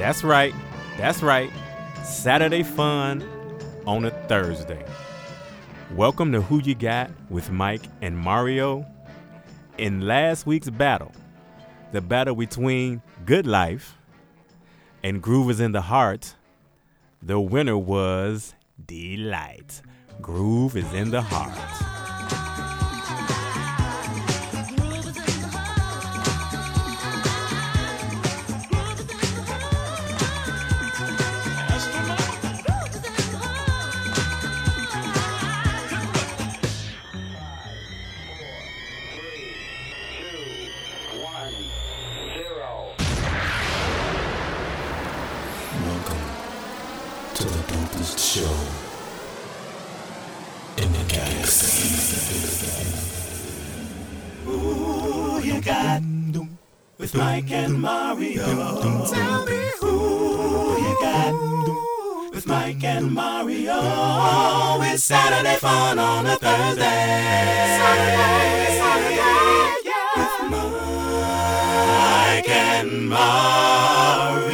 That's right. That's right. Saturday fun on a Thursday. Welcome to Who You Got with Mike and Mario. In last week's battle, the battle between Good Life and Groove is in the Heart, the winner was Deee-Lite. Groove is in the Heart. To the dopest show in the galaxy. Who you got with Mike and Mario? Tell me who you got with Mike and Mario. It's Saturday fun on a Thursday. Saturday, Saturday, yeah. With Mike and Mario.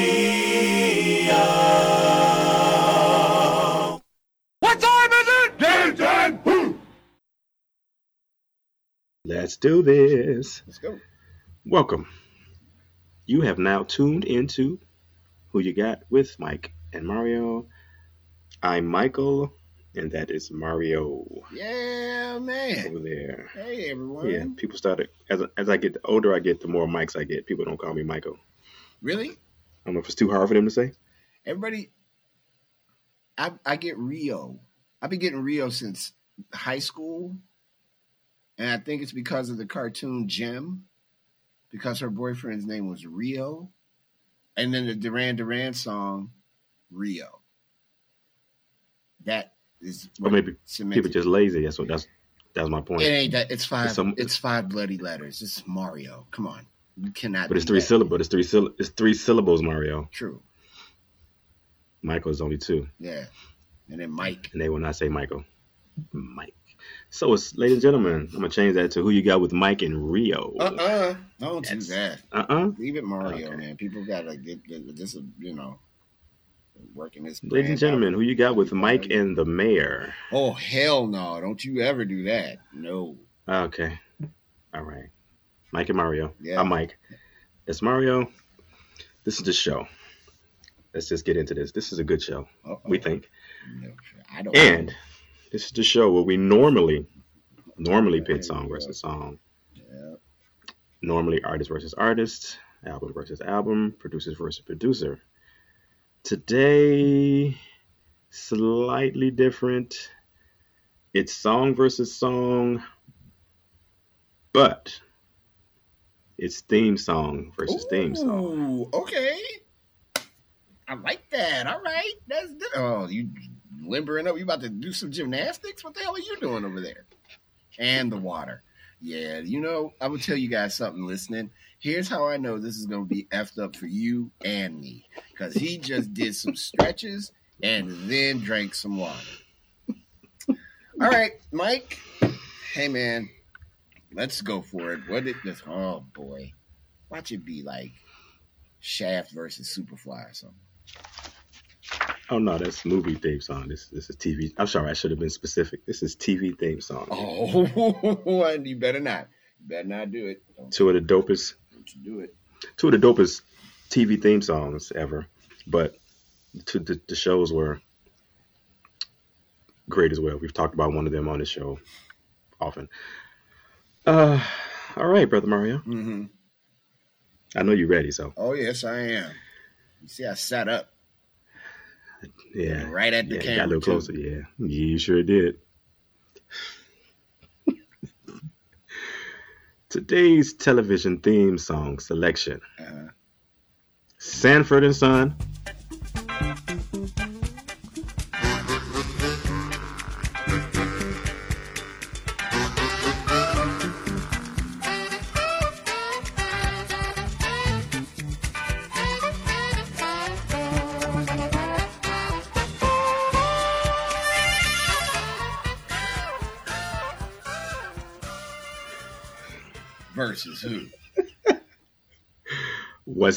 Let's do this. Let's go. Welcome. You have now tuned into Who You Got with Mike and Mario. I'm Michael, and that is Mario Yeah, man. over there. Hey, everyone. Yeah, people started as as I get the older I get, the more mics I get. People don't call me Michael. Really? I don't know if it's too hard for them to say. Everybody, I, I get Rio. I've been getting Rio since high school. And I think it's because of the cartoon Jem, because her boyfriend's name was Rio. And then the Duran Duran song, Rio. That is Or maybe. People just lazy. That's what that's that's my point. It ain't that. It's five. Some- it's five bloody letters. It's Mario. Come on, you cannot. But it's three that. syllables. It's three syll- It's three syllables. Mario. True. Michael is only two, Yeah. And then Mike. and they will not say Michael. Mike. So it's ladies and gentlemen. I'm gonna change that to who you got with Mike and Rio. Uh uh Don't do that. Uh-uh. Leave it Mario, Okay. man. People gotta get this. is, You know, working this. Ladies and gentlemen, out. who you got with Mike and the mayor? Oh hell no! Don't you ever do that. No. Okay. All right. Mike and Mario. Yeah. I'm Mike. It's Mario. This is the show. Let's just get into this. This is a good show, Uh-oh. we think. No, I don't. And this is the show where we normally normally pit song versus song. Yeah. Normally artist versus artist, album versus album, producers versus producer. Today, slightly different. It's song versus song, but it's theme song versus theme song. Ooh, okay. I like that. All right. That's good. Oh, you limbering up. You about to do some gymnastics? What the hell are you doing over there? And the water. Yeah, you know, I'm gonna tell you guys something listening. Here's how I know this is gonna be effed up for you and me. Cause he just did some stretches and then drank some water. All right, Mike. Hey man, let's go for it. What did this oh boy. Watch it be like Shaft versus Superfly or something. Oh no, that's movie theme song. This this is TV. I'm sorry, I should have been specific. This is TV theme song. Oh, you better not. You better not do it. Don't, Two of the dopest don't you do it. two of the dopest TV theme songs ever. But to the, the shows were great as well. We've talked about one of them on the show often. Uh, all right, brother Mario. Mm-hmm. I know you're ready, so Oh yes, I am. You see, I sat up yeah, right at the yeah, camera. got a little too. closer. Yeah, you sure did. Today's television theme song selection: Uh-huh. Sanford and Son.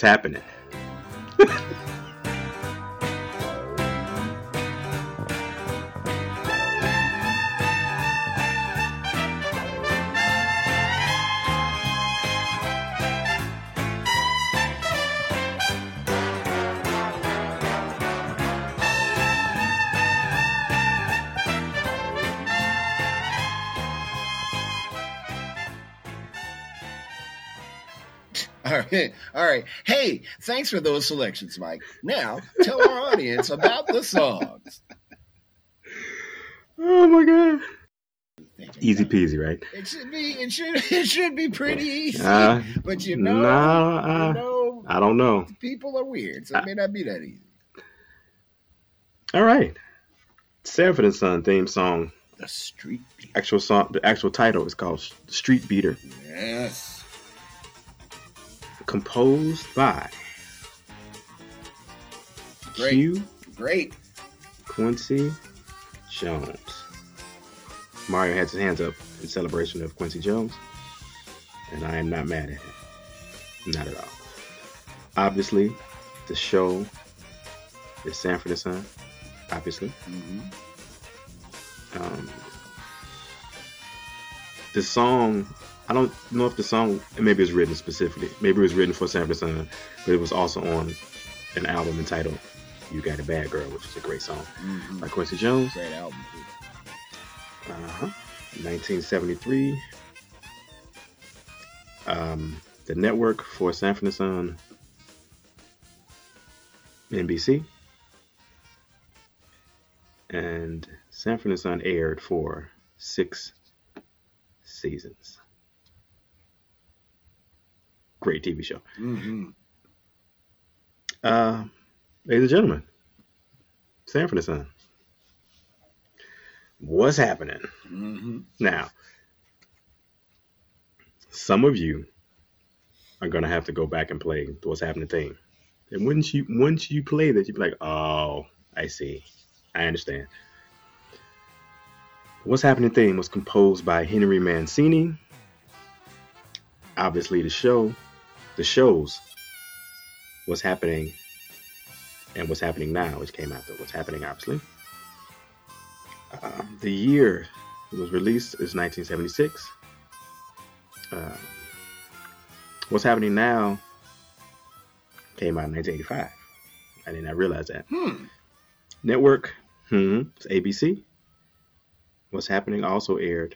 Happening? All right. All right. Hey, thanks for those selections, Mike. Now, tell our audience about the songs. Oh my god. Easy peasy, right? It should be. It should. It should be pretty easy. Uh, but you know, no, you uh, know, I don't know. people are weird, so it may not be that easy. All right. Sanford and Son theme song. The street. Beat. Actual song. The actual title is called Street Beater. Yes. Composed by Great. Q Great. Quincy Jones. Mario has his hands up in celebration of Quincy Jones, and I am not mad at him. Not at all. Obviously, the show is Sanford and Son. Obviously, hmm um, the song. I don't know if the song maybe it was written specifically. Maybe it was written for Sanford and Son, but it was also on an album entitled "You Got a Bad Girl," which is a great song hmm by Quincy Jones. Great album. Too. Uh-huh. 1973. Um, the network for Sanford and Son, NBC, and Sanford and Son aired for six seasons. Great TV show. hmm Uh, ladies and gentlemen, Sanford and Son. What's happening? hmm Now, some of you are gonna have to go back and play the what's happening thing. And once you once you play that, you'd be like, oh, I see. I understand. What's happening theme was composed by Henry Mancini. Obviously the show, the shows What's Happening and What's Happening Now, which came after What's Happening, obviously. Um, the year it was released is 1976. Uh, What's Happening Now came out in 1985. I did not realize that. Hmm. Network, hmm, it's ABC. What's Happening also aired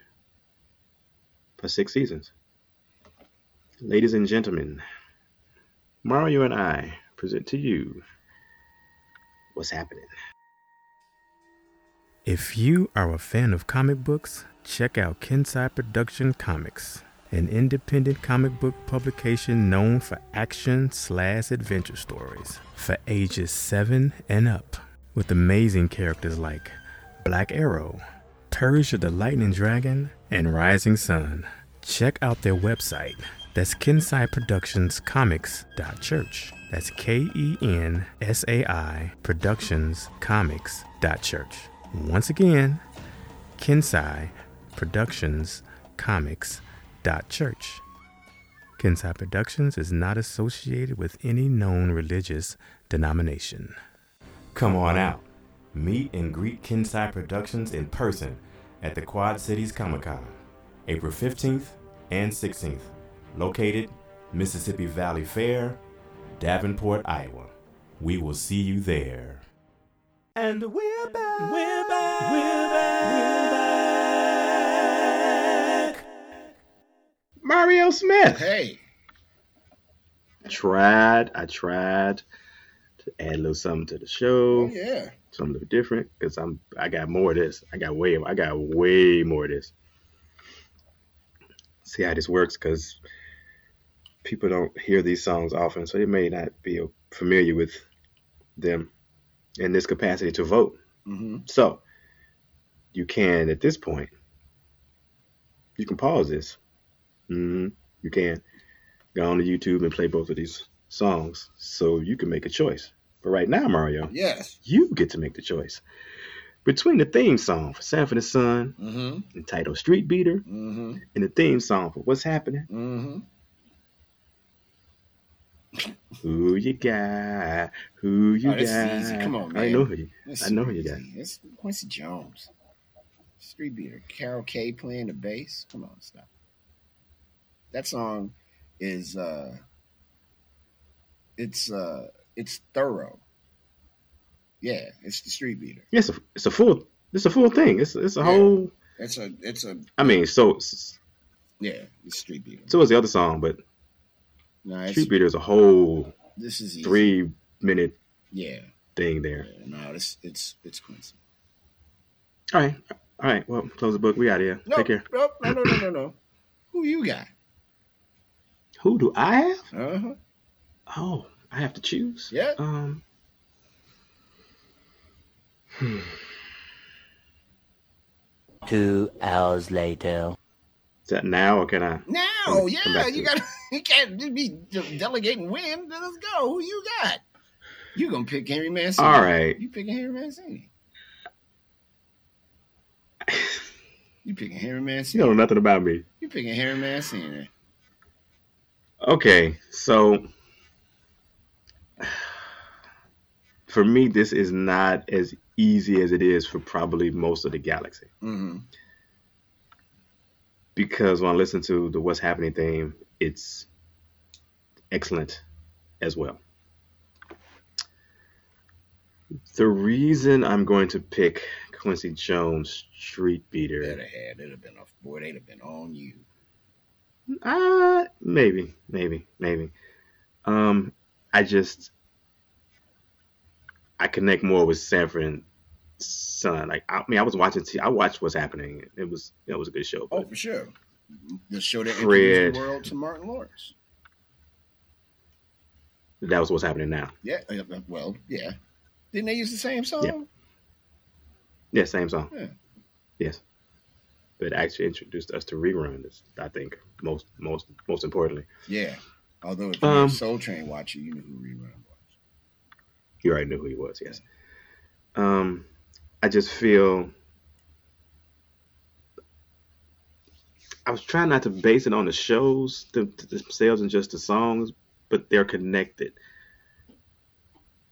for six seasons. Ladies and gentlemen, Mario and I present to you What's Happening. If you are a fan of comic books, check out Kensai Production Comics, an independent comic book publication known for action slash adventure stories for ages 7 and up, with amazing characters like Black Arrow, Persia the Lightning Dragon, and Rising Sun. Check out their website. That's Kensai Productions Comics Church. That's K E N S A I Productions Comics Church. Once again, Kensai Productions Comics Church. Kensai Productions is not associated with any known religious denomination. Come on out. Meet and greet Kensai Productions in person at the Quad Cities Comic Con, April 15th and 16th, located Mississippi Valley Fair, Davenport, Iowa. We will see you there. And we're back. We're back. We're back. We're back. Mario Smith. Hey. I tried, I tried to add a little something to the Oh show, yeah. something a little different, because I'm I got more of this. I got way I got way more of this. See how this works, because people don't hear these songs often, so they may not be familiar with them in this capacity to vote. hmm So you can at this point, you can pause this. hmm You can go on to YouTube and play both of these songs, so you can make a choice. But right now, Mario, Yes. you get to make the choice between the theme song for Sanford and Son hmm entitled "Street Beater" hmm and the theme song for "What's Happening." Who you got? Who you Oh, got? easy. Come on, man. I know who you. It's I know who you got. It's Quincy Jones. Street Beater. Carol Kaye playing the bass. Come on, stop. That song is uh it's uh it's thorough. Yeah, it's the Street Beater. Yes, it's a, it's a full. It's a full thing. It's it's a Yeah. whole. It's a it's a I mean, so yeah, it's Street Beater. so is the other song, but No, it's, Street Beater is a whole this is easy. three minute Yeah. thing there. yeah. No, it's it's it's Quincy. All right. All right. Well, close the book. We out here. No, Take care. no, no, no, no, no, no. Who you got? Who do I have? Uh huh. Oh, I have to choose. Yeah. Um. hmm. Two hours later. Is that now or can I? Now, yeah, you it. got you can't just be delegating win. Let's go. Who you got? You gonna pick Henry Mancini? All right. You picking Henry Mancini? You picking Henry You Mancini? don't know nothing about me. You picking Henry Mancini? Okay, so for me, this is not as easy as it is for probably most of the galaxy. Mm-hmm. because when I listen to the What's Happening theme, it's excellent as well. The reason I'm going to pick Quincy Jones Street Beater, have had. It'd have been a boy. They'd have been on you. uh, maybe, maybe, maybe. Um, I just I connect more with Sanford Son. Like I mean, I was watching. T- I watched What's Happening. It was it was a good show. Oh, for sure. The show that introduced the world to Martin Lawrence. that was What's Happening now. Yeah. uh, Well, yeah. Didn't they use the same song? Yeah. Yeah, same song. Yeah. Yes. But actually introduced us to rerun. Is, I think most most most importantly. Yeah. Although if you were a Um, Soul Train watcher, you knew who Rerun was. You already knew who he was. Yes. Um, I just feel. I was trying not to base it on the shows the, themselves and just the songs, but they're connected.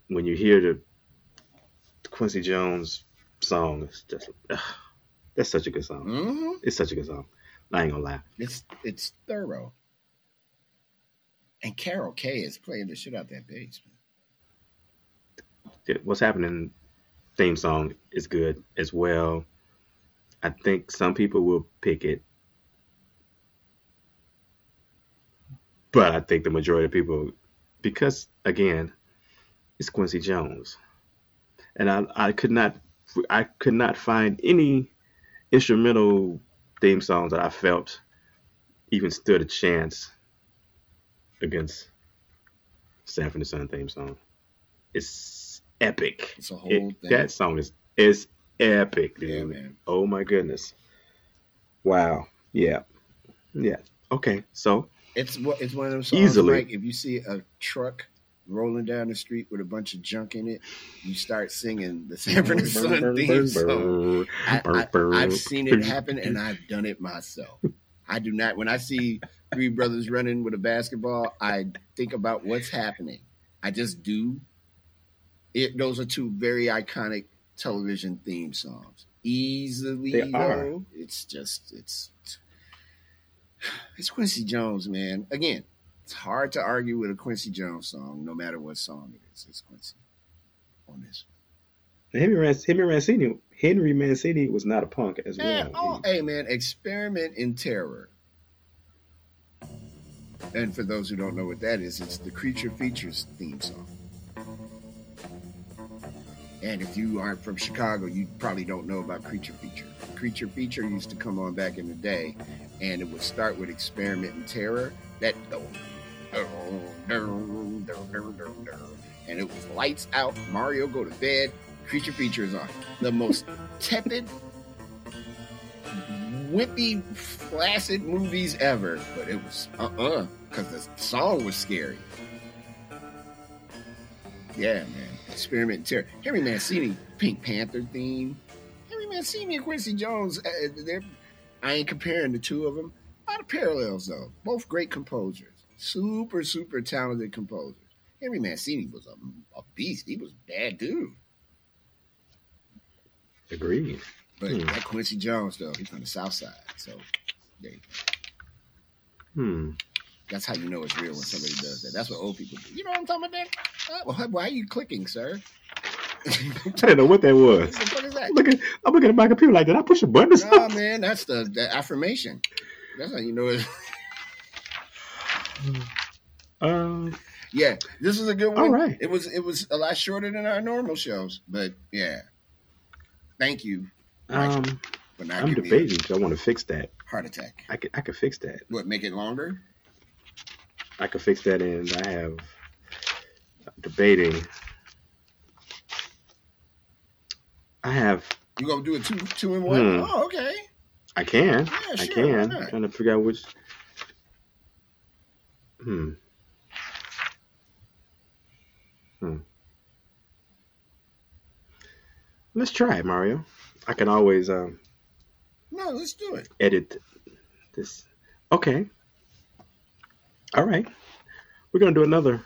When you hear the Quincy Jones song, it's just ugh, that's such a good song. Mm-hmm. It's such a good song. I ain't gonna lie. It's it's thorough. And Carol Kaye is playing the shit out that bass. man. What's happening theme song is good as well. I think some people will pick it. But I think the majority of people because again, it's Quincy Jones. And I, I could not I could not find any instrumental theme songs that I felt even stood a chance against Sanford and Son theme song. It's epic. It's a whole It- thing. that song is is epic, dude. Yeah, man. Oh my goodness. Wow. Yeah. Yeah. Okay. So It's one- it's one of those songs. Easily. Like if you see a truck rolling down the street with a bunch of junk in it, you start singing the Sanford and Son theme song. I, I, I've seen it happen and I've done it myself. I do not. When I see three brothers running with a basketball, I think about what's happening. I just do. It. Those are two very iconic television theme songs. Easily, They are. though, it's just it's it's Quincy Jones, man. Again, it's hard to argue with a Quincy Jones song, no matter what song it is. It's Quincy on this. Henry, Henry Mancini Henry Mancini was not a punk as Yeah, well. oh, hey man, experiment in terror. And for those who don't know what that is, it's the Creature Features theme song. And if you aren't from Chicago, you probably don't know about Creature Feature. Creature Feature used to come on back in the day, and it would start with Experiment in Terror. That and it was lights out, Mario go to bed, Creature Feature is on. The most tepid wimpy, flaccid movies ever, but it was uh uh because the song was scary. Yeah, man. Experiment in terror. Henry Mancini, Pink Panther theme. Henry Mancini and Quincy Jones, uh, they're, I ain't comparing the two of them. A lot of parallels, though. Both great composers. Super, super talented composers. Henry Mancini was a, a beast. He was a bad dude. Agreed. But Hmm. that Quincy Jones, though, he's from the South Side. So there you go. Hmm. That's how you know it's real when somebody does that. That's what old people do. You know what I'm talking about? That? Uh, well, why are you clicking, sir? I didn't know what that what was. fuck is that? I'm looking, I'm looking at my computer like, did I push a button No, something? man, that's the, the affirmation. That's how you know it. Um, Yeah, this is a good one. All right. It was it was a lot shorter than our normal shows, but yeah. Thank you um, I'm debating. I want to fix that. heart attack. I could, I could fix that. What make it longer? I could fix that, and I have debating. I have. You gonna do a two two and one? Hmm. Oh, okay. I can. Yeah, I sure, I can. not? trying to figure out which. Hmm. Hmm. Let's try it, Mario. I can always um, No, let's do it. edit this. Okay. All right. We're gonna do another.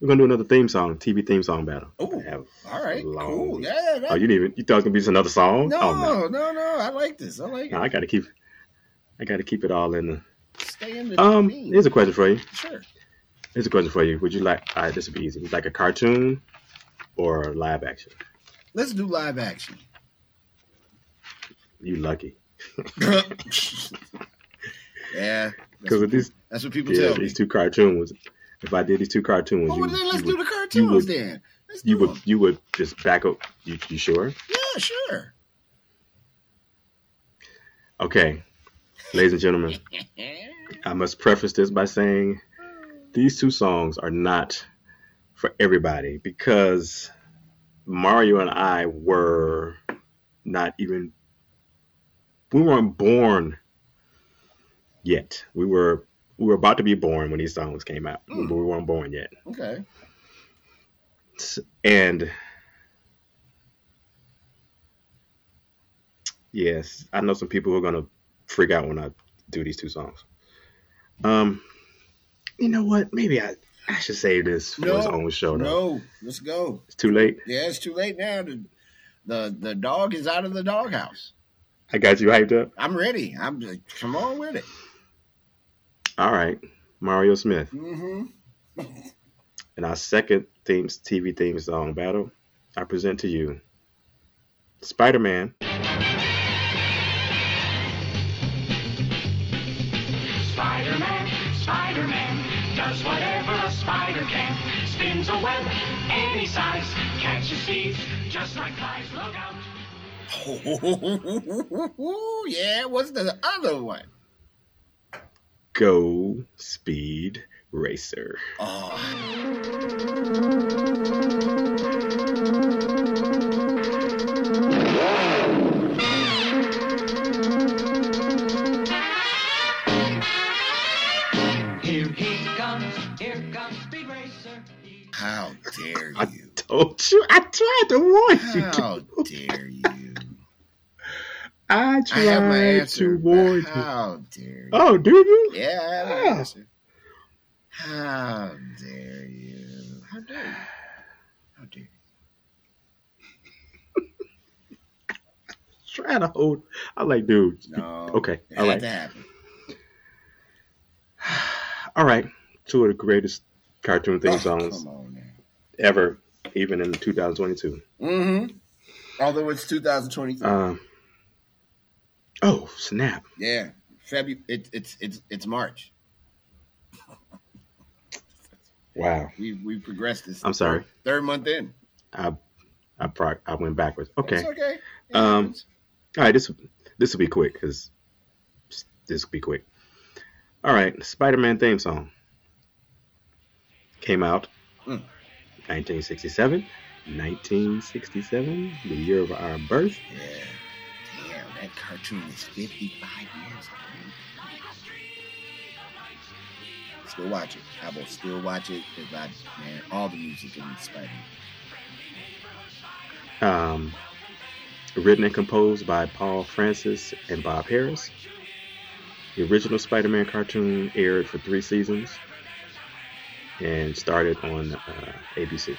We're gonna do another theme song, TV theme song battle. Oh, All right, long- cool. Yeah. That, Oh, you didn't even. You thought it was gonna be just another song? no, Oh no. no, no, I like this. I like No, it. I gotta keep. I gotta keep it all in the. Stay in the Um. theme. Here's a question for you. Sure. Here's a question for you. Would you like? All right, this would be easy. Would you like a cartoon or live action? Let's do live action. You lucky. yeah. Because with these, that's what people yeah, tell me. these two cartoons. If I did these two cartoons, Oh, you, well, then let's you do would, the cartoons would- then. Let's you would them. you would just back up. You, you sure? Yeah, sure. Okay, ladies and gentlemen, I must preface this by saying these two songs are not for everybody because Mario and I were not even we weren't born yet. We were we were about to be born when these songs came out, Mm. but we weren't born yet. Okay. And yes, I know some people who are gonna freak out when I do these two songs. Um, you know what? Maybe I I should save this for his No, own show. Though No, let's go. it's too late. Yeah, it's too late now. The, the the dog is out of the doghouse. I got you hyped up. I'm ready. I'm just come on with it. All right, Mario Smith. Mm-hmm. In our second themes TV theme song battle, I present to you Spider Man. Spider-Man, Spider-Man, does whatever a spider can. Spins a web any size, catches thieves just like flies. Look out! yeah, what's the other one? Go Speed Racer. Oh, Here he comes, here comes Speed Racer. He- how dare you? I you? told you. I tried to warn you. How dare you? I I tried have my answer. to warn you. How dare you? Oh, do you? Yeah, I have Oh. an answer. How dare you? How dare you? How dare you? Trying to hold. I like, dude. No. Okay, It all had right. to happen. All right. Two of the greatest cartoon theme Oh, songs ever, even in 2022. Mm-hmm. Although it's 2023. Um. Oh snap! yeah. February. It, it's it's it's March. Wow. We we progressed this. I'm sorry. Third, month in. I I pro- I went backwards. Okay. It's okay. It Um, happens. All right. This this will be quick because this will be quick. All right. Spider-Man theme song came out Mm. 1967. 1967, the year of our birth. Yeah. That cartoon is 55 years old. Still watch it. I will still watch it because I man, all the music in Spider. Um, written and composed by Paul Francis and Bob Harris. The original Spider-Man cartoon aired for three seasons and started on uh, ABC.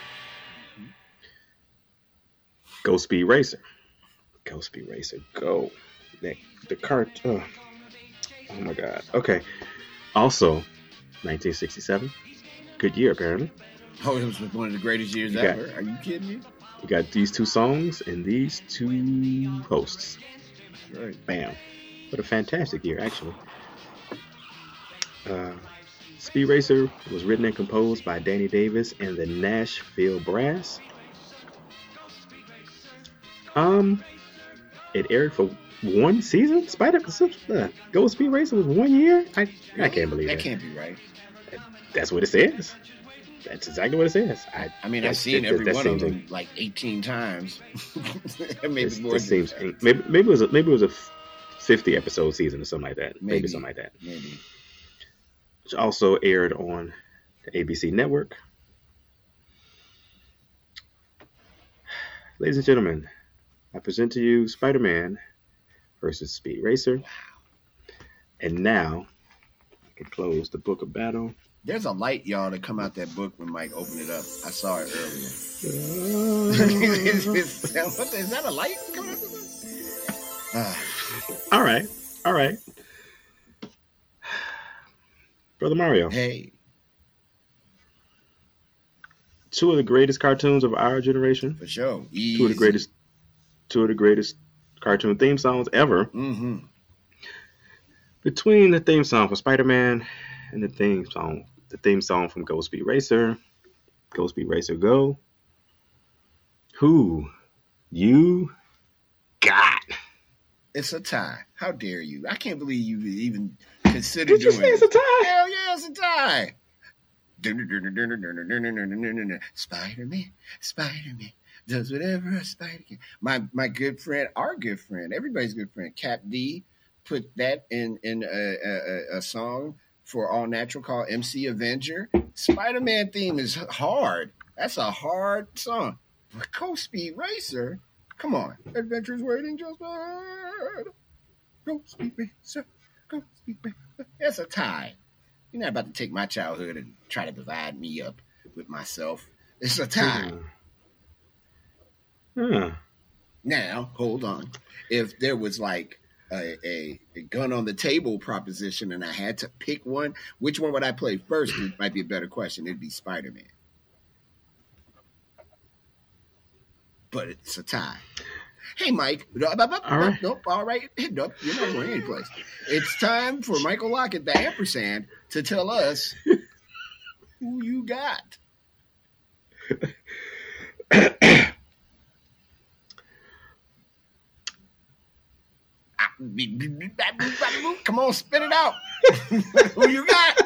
Go Speed Racer. Go Speed Racer. Go. That, the cart. Oh. oh my God. Okay. Also, 1967. Good year, apparently. Oh, it was one of the greatest years You got- ever. Are you kidding me? We got these two songs and these two hosts. Right. Bam. What a fantastic year, actually. Uh, Speed Racer was written and composed by Danny Davis and the Nashville Brass. Um, it aired for one season. Spider uh, Go Speed Racer was one year. I I can't believe that. that. can't be right. That's what it says. That's exactly what it says. I I mean, I've seen that- every that one of them like 18 times. Maybe This, more. this seems maybe maybe it was a, maybe it was a fifty episode season or something like that. Maybe, Maybe. something like that. Maybe. Which also aired on the ABC network. Ladies and gentlemen, I present to you Spider-Man versus Speed Racer. And now I can close the book of battle. There's a light, y'all, to come out that book when Mike opened it up. I saw it earlier. is, is- what is that a light coming out the? Ah, all right, all right. Brother Mario, hey, two of the greatest cartoons of our generation. for sure. two of the greatest two of the greatest cartoon theme songs ever. Mm-hmm. Between the theme song for Spider-Man and the theme song the theme song from Go Speed Racer, Go Speed Racer Go. Who you got? It's a tie. How dare you? I can't believe you even considered Did you say it's a tie? Hell yeah, it's a tie. Spider-Man, Spider-Man does whatever a spider can. My my good friend, our good friend, everybody's good friend, Cap D, put that in in a, a, a- song for All Natural called MC Avenger. Spider-Man theme is hard. That's a hard song. But Speed Racer, come on, adventures waiting just ahead. Go Speed Racer, go Speed Racer. That's a tie. You're not about to take my childhood and try to divide me up with myself. It's a tie. Mm-hmm. Huh. Now, hold on. If there was like a, a, a gun on the table proposition and I had to pick one, which one would I play first? It might be a better question. It'd be Spider Man. But it's a tie. Hey, Mike. All All right. Nope. All right. Nope. You're not going anyplace. It's time for Michael Lockett, the ampersand, to tell us who you got. Come on, spit it out. Who you got?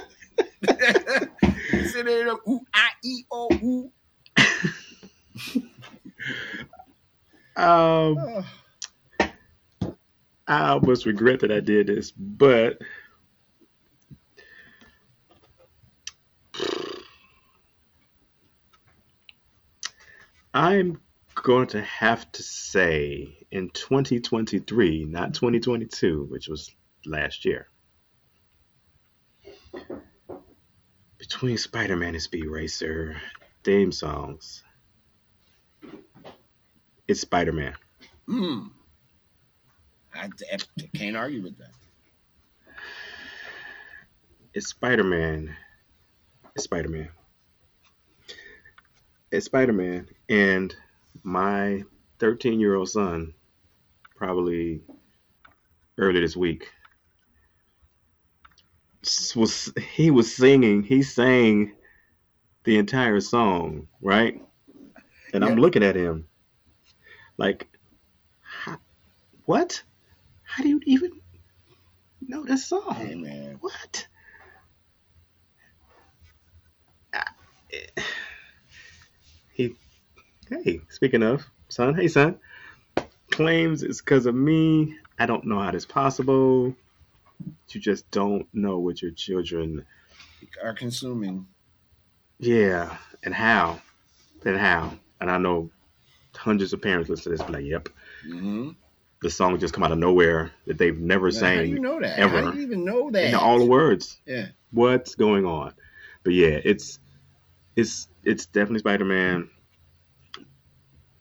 Sit there, ooh, I, e, o, ooh. Um, I almost regret that I did this, but I'm going to have to say in 2023, not 2022, which was last year. Between Spider-Man and Speed Racer theme songs, it's Spider-Man. Hmm. I, I can't argue with that. it's Spider Man. It's Spider Man. It's Spider Man. And my 13 year old son, probably earlier this week, was he was singing, he sang the entire song, right? And I'm looking at him like, how, what? How do you even know this song? Hey, man. What? Ah, eh. He, hey, speaking of son, hey son, claims it's because of me. I don't know how this possible. You just don't know what your children, Are consuming. yeah, and how, and how. And I know hundreds of parents listen to this, be like, yep, Mm-hmm. the song just come out of nowhere that they've never How sang. do you know that? ever. How do you even know that? know all the words. Yeah. what's going on. But yeah, it's it's it's definitely Spider Man.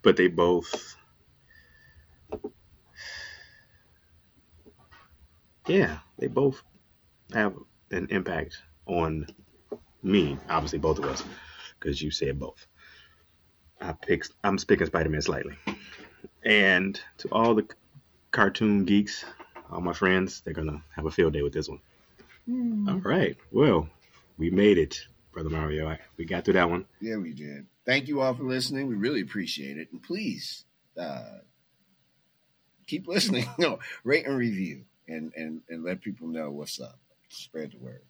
But they both Yeah, they both have an impact on me, obviously both of us, because you said both. I picked I'm picking Spider Man slightly. And to all the cartoon geeks, all my friends, they're gonna have a field day with this one. Hmm. All right. Well, we made it, brother Mario. I, we got through that one. Yeah, we did. Thank you all for listening. We really appreciate it. And please uh, keep listening. no, rate and review and, and, and let people know what's up. Spread the word.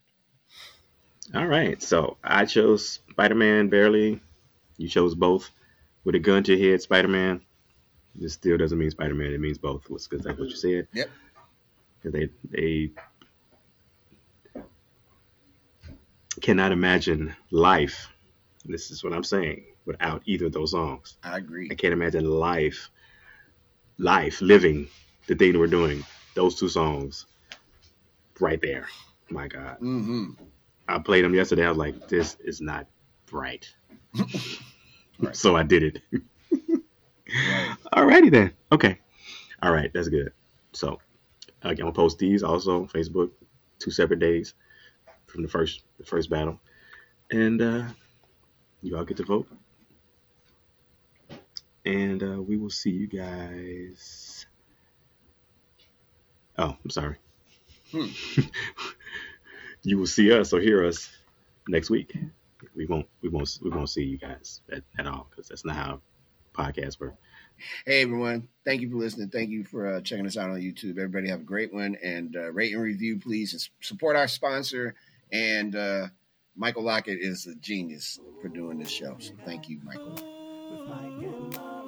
All right. So I chose Spider Man barely. You chose both. With a gun to your head, Spider Man. This still doesn't mean Spider Man. It means both. Because that's what you said. Yep. Because they they cannot imagine life. This is what I'm saying. Without either of those songs, I agree. I can't imagine life, life living the thing we're doing. Those two songs, right there. My God. hmm I played them yesterday. I was like, this is not right. Right. So I did it. Right. Alrighty then. Okay. All right. That's good. So again, I'm gonna post these also on Facebook, two separate days from the first the first battle, and uh, you all get to vote, and uh, we will see you guys. Oh, I'm sorry. Hmm. you will see us or hear us next week. We won't. We won't. We won't see you guys at, at all because that's not how podcasts work. Hey, everyone. Thank you for listening. Thank you for uh, checking us out on YouTube. Everybody have a great one. And uh, rate and review, please. And support our sponsor. And uh, Michael Lockett is a genius for doing this show. So thank you, Michael.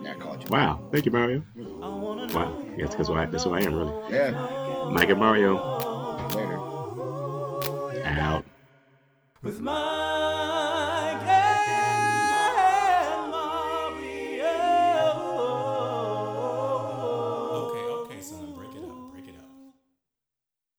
Yeah, I called you. Wow. Thank you, Mario. Wow. Yes, because that's who I am, really. Yeah. Mike and Mario Later. out. with my